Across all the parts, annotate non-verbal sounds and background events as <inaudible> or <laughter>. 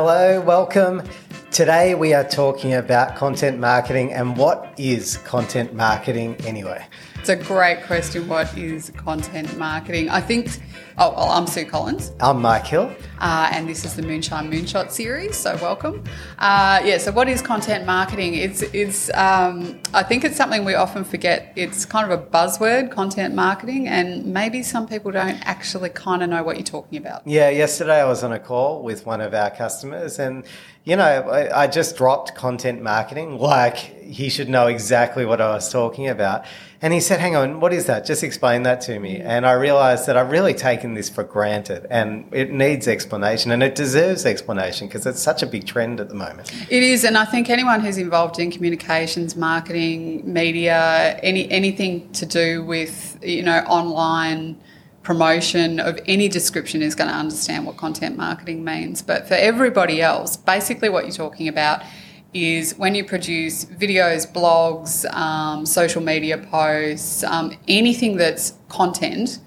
Hello, welcome. Today we are talking about content marketing and what is content marketing anyway? It's a great question. What is content marketing? I think, oh, well, I'm Sue Collins. I'm Mike Hill. Uh, and this is the Moonshine Moonshot series, so welcome. Uh, yeah, so what is content marketing? It's, it's um, I think it's something we often forget. It's kind of a buzzword, content marketing, and maybe some people don't actually kind of know what you're talking about. Yeah, yesterday I was on a call with one of our customers, and you know, I, I just dropped content marketing like he should know exactly what I was talking about. And he said, Hang on, what is that? Just explain that to me. And I realized that I've really taken this for granted and it needs explanation and it deserves explanation because it's such a big trend at the moment. It is. And I think anyone who's involved in communications, marketing, media, any anything to do with, you know, online promotion of any description is going to understand what content marketing means. But for everybody else, basically what you're talking about is when you produce videos, blogs, um, social media posts, um, anything that's content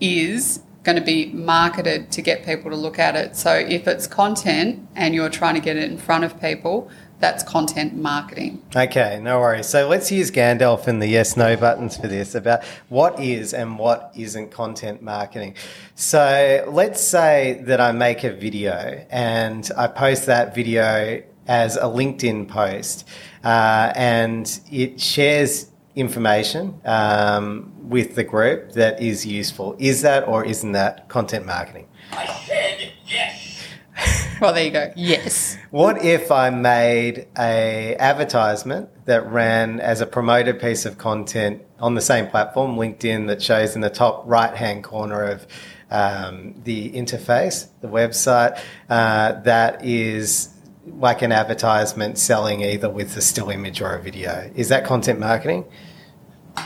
is going to be marketed to get people to look at it. So if it's content and you're trying to get it in front of people, that's content marketing. Okay, no worries. So let's use Gandalf and the yes no buttons for this about what is and what isn't content marketing. So let's say that I make a video and I post that video as a LinkedIn post, uh, and it shares information um, with the group that is useful. Is that or isn't that content marketing? I said yes. <laughs> Well, there you go. Yes. What if I made a advertisement that ran as a promoted piece of content on the same platform, LinkedIn, that shows in the top right hand corner of um, the interface, the website, uh, that is like an advertisement selling either with a still image or a video. Is that content marketing?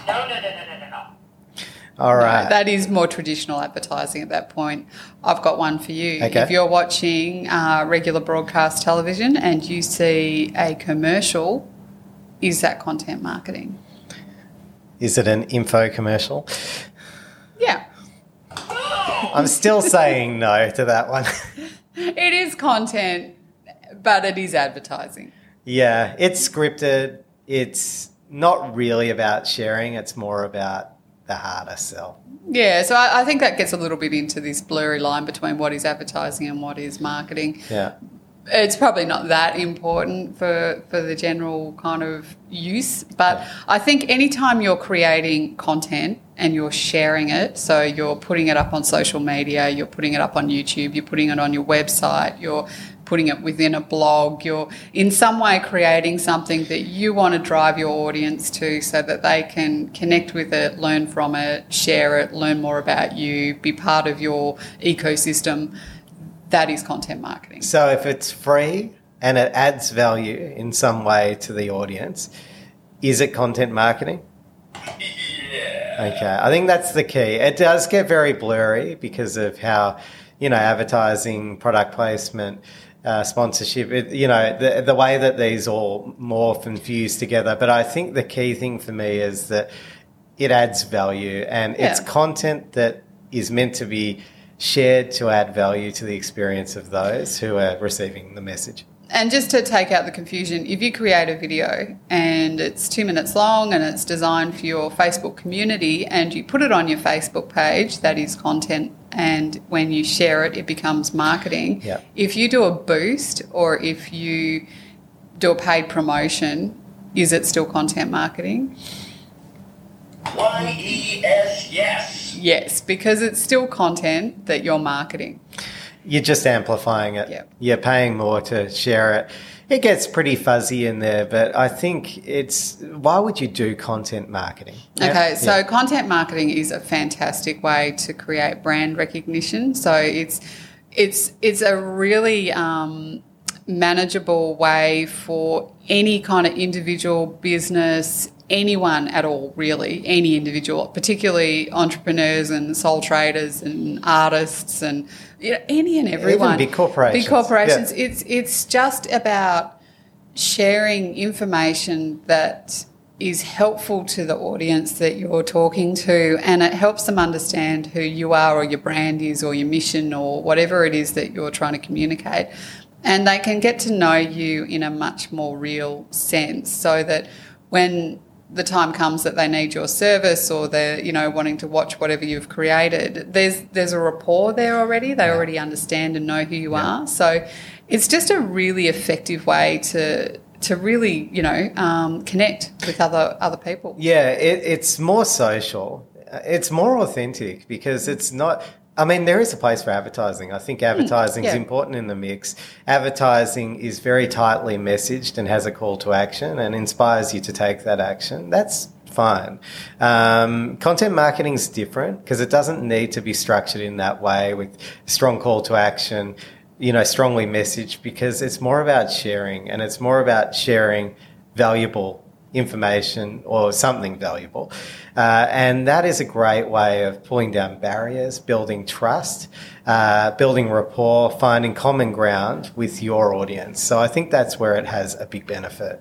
No, no, no, no, no, no, no. All right. That is more traditional advertising at that point. I've got one for you. Okay. If you're watching uh, regular broadcast television and you see a commercial, is that content marketing? Is it an info commercial? Yeah, I'm still saying no to that one. <laughs> it is content, but it is advertising. yeah, it's scripted. It's not really about sharing, it's more about the harder sell. Yeah, so I, I think that gets a little bit into this blurry line between what is advertising and what is marketing. Yeah. it's probably not that important for, for the general kind of use. But I think anytime you're creating content and you're sharing it, so you're putting it up on social media, you're putting it up on YouTube, you're putting it on your website, you're putting it within a blog, you're in some way creating something that you want to drive your audience to so that they can connect with it, learn from it, share it, learn more about you, be part of your ecosystem. That is content marketing. So if it's free and it adds value in some way to the audience, is it content marketing? Yeah. Okay, I think that's the key. It does get very blurry because of how, you know, advertising, product placement, uh, sponsorship, it, you know, the, the way that these all morph and fuse together. But I think the key thing for me is that it adds value and it's content that is meant to be shared to add value to the experience of those who are receiving the message. And just to take out the confusion, if you create a video and it's two minutes long and it's designed for your Facebook community and you put it on your Facebook page, that is content. And when you share it, it becomes marketing. Yeah. If you do a boost or if you do a paid promotion, is it still content marketing? Y E S yes. Yes, because it's still content that you're marketing. You're just amplifying it. You're paying more to share it. It gets pretty fuzzy in there, but I think it's why would you do content marketing? Okay, so Yeah. content marketing is a fantastic way to create brand recognition. So it's it's it's a really um, manageable way for any kind of individual business, anyone at all, really, any individual, particularly entrepreneurs and sole traders and artists and you know, any and everyone. big corporations. Big corporations. Yeah. It's it's just about sharing information that is helpful to the audience that you're talking to and it helps them understand who you are or your brand is or your mission or whatever it is that you're trying to communicate. and they can get to know you in a much more real sense so that when the time comes that they need your service or they're you know wanting to watch whatever you've created there's there's a rapport there already they Yeah. already understand and know who you Yeah. are so it's just a really effective way to to really you know um, connect with other other people Yeah, it, it's more social. It's more authentic because it's not. I mean, there is a place for advertising. I think advertising is Hmm, yeah. important in the mix. Advertising is very tightly messaged and has a call to action and inspires you to take that action. That's fine. Um, content marketing is different because it doesn't need to be structured in that way with strong call to action, you know, strongly messaged because it's more about sharing and it's more about sharing valuable information or something valuable. Uh, and that is a great way of pulling down barriers, building trust, uh, building rapport, finding common ground with your audience. So I think that's where it has a big benefit.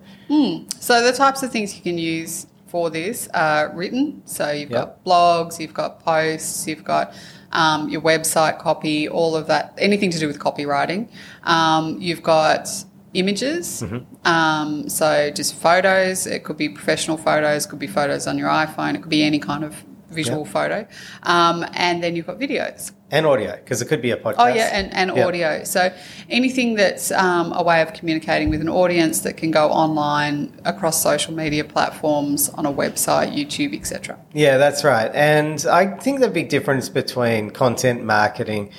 So the types of things you can use for this are written. So you've Yep. got blogs, you've got posts, you've got um, your website copy, all of that, anything to do with copywriting. Um, you've got images. Um, so just photos. It could be professional photos, could be photos on your iPhone, it could be any kind of visual Yep. photo. Um, and then you've got videos. And audio, because it could be a podcast. Oh yeah, and, and Yep. audio. So anything that's um, a way of communicating with an audience that can go online across social media platforms, on a website, YouTube, etc. Yeah, that's right. And I think the big difference between content marketing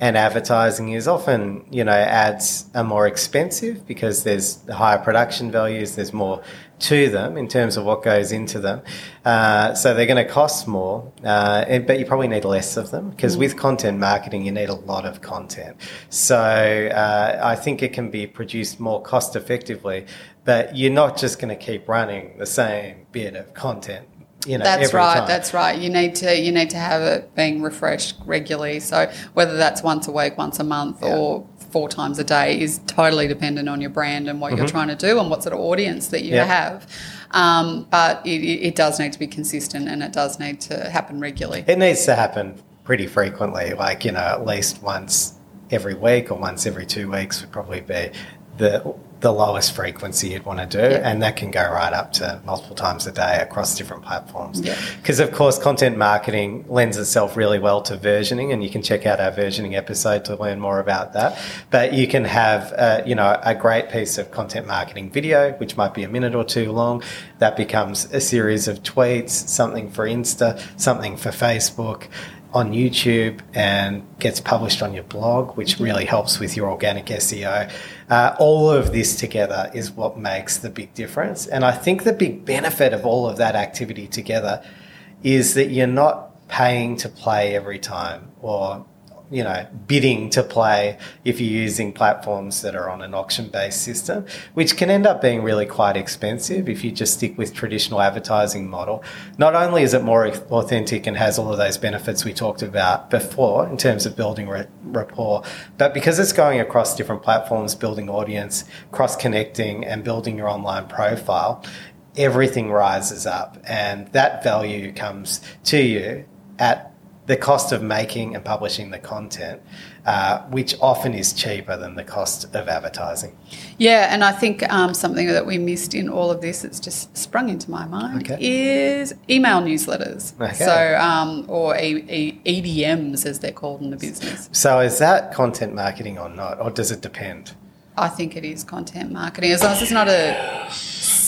and advertising is often, you know, ads are more expensive because there's higher production values, there's more to them in terms of what goes into them. Uh, so they're going to cost more, uh, and, but you probably need less of them because with content marketing, you need a lot of content. So uh, I think it can be produced more cost effectively, but you're not just going to keep running the same bit of content you know, That's right. time. That's right. You need to you need to have it being refreshed regularly. So whether that's once a week, once a month, Yeah. or four times a day is totally dependent on your brand and what you're trying to do and what sort of audience that you Mm-hmm. Have. Um, but it, it it does need to be consistent and it does need to happen regularly. It needs to happen pretty frequently, like, you know, at least once every week or once every two weeks would probably be the the lowest frequency you'd want to do, Yeah. and that can go right up to multiple times a day across different platforms. Yeah. Because of course, content marketing lends itself really well to versioning, and you can check out our versioning episode to learn more about that. But you can have, uh, you know, a great piece of content marketing video, which might be a minute or two long, that becomes a series of tweets, something for Insta, something for Facebook. On YouTube and gets published on your blog, which really helps with your organic SEO. Uh, all of this together is what makes the big difference. And I think the big benefit of all of that activity together is that you're not paying to play every time or you know bidding to play if you're using platforms that are on an auction based system which can end up being really quite expensive if you just stick with traditional advertising model. Not only is it more authentic and has all of those benefits we talked about before in terms of building ra- rapport but because it's going across different platforms building audience cross connecting and building your online profile everything rises up and that value comes to you at the cost of making and publishing the content, uh, which often is cheaper than the cost of advertising. Yeah, and I think um, something that we missed in all of this, it's just sprung into my mind, Okay. is email newsletters. Okay. So, um, or e- e- EDMs as they're called in the business. So, is that content marketing or not, or does it depend? I think it is content marketing, as long as it's not a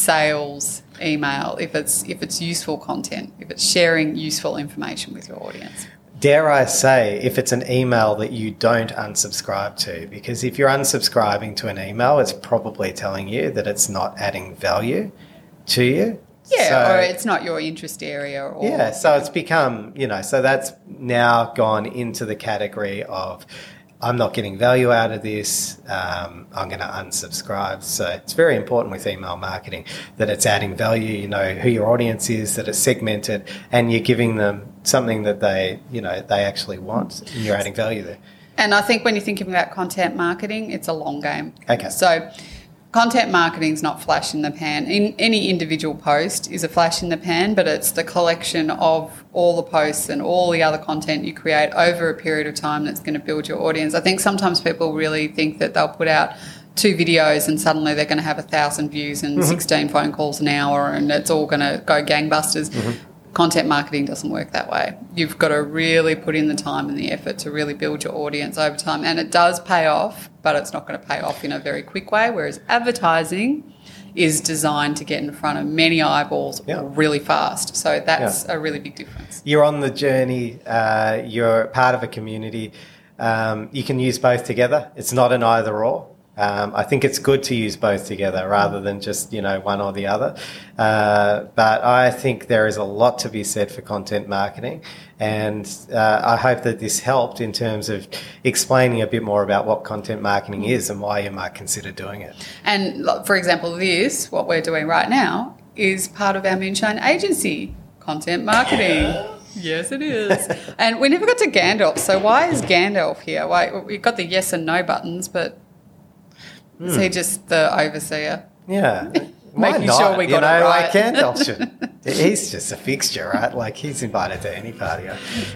sales email. If it's if it's useful content, if it's sharing useful information with your audience. Dare I say, if it's an email that you don't unsubscribe to, because if you're unsubscribing to an email, it's probably telling you that it's not adding value to you. Yeah, So- or it's not your interest area. Or Yeah, so it's become, you know, so that's now gone into the category of I'm not getting value out of this, um, I'm going to unsubscribe. So it's very important with email marketing that it's adding value, you know, who your audience is, that it's segmented, and you're giving them something that they, you know, they actually want, and you're adding value there. And I think when you're thinking about content marketing, it's a long game. Okay. So content marketing is not flash in the pan. In any individual post is a flash in the pan, but it's the collection of all the posts and all the other content you create over a period of time that's going to build your audience. I think sometimes people really think that they'll put out two videos and suddenly they're going to have a thousand views and mm-hmm. 16 phone calls an hour and it's all going to go gangbusters. Mm-hmm. Content marketing doesn't work that way. You've got to really put in the time and the effort to really build your audience over time. And it does pay off, but it's not going to pay off in a very quick way. Whereas advertising is designed to get in front of many eyeballs Yeah. really fast. So that's a really big difference. You're on the journey. Uh, you're part of a community. Um, you can use both together. It's not an either or. Um, I think it's good to use both together rather than just you know one or the other. Uh, but I think there is a lot to be said for content marketing, and uh, I hope that this helped in terms of explaining a bit more about what content marketing is and why you might consider doing it. And for example, this, what we're doing right now, is part of our Moonshine agency, content marketing. <laughs> Yes, it is. and we never got to Gandalf. So why is Gandalf here? Why we got the yes and no buttons, but is he just the overseer? Yeah. <laughs> Making not? sure we you got know, it like right. <laughs> Gandalf should. He's just a fixture, right? Like he's invited to any party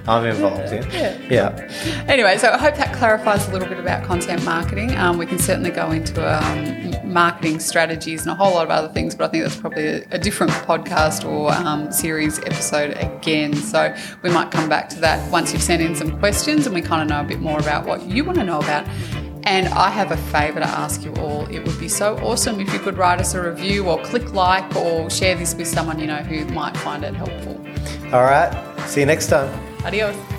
I'm involved in. Yeah. Yeah. Anyway, so I hope that clarifies a little bit about content marketing. Um, we can certainly go into um, marketing strategies and a whole lot of other things, but I think that's probably a, a different podcast or um, series episode again. So we might come back to that once you've sent in some questions and we kind of know a bit more about what you want to know about. And I have a favour to ask you all. It would be so awesome if you could write us a review or click like or share this with someone you know who might find it helpful. All right. See you next time. Adios.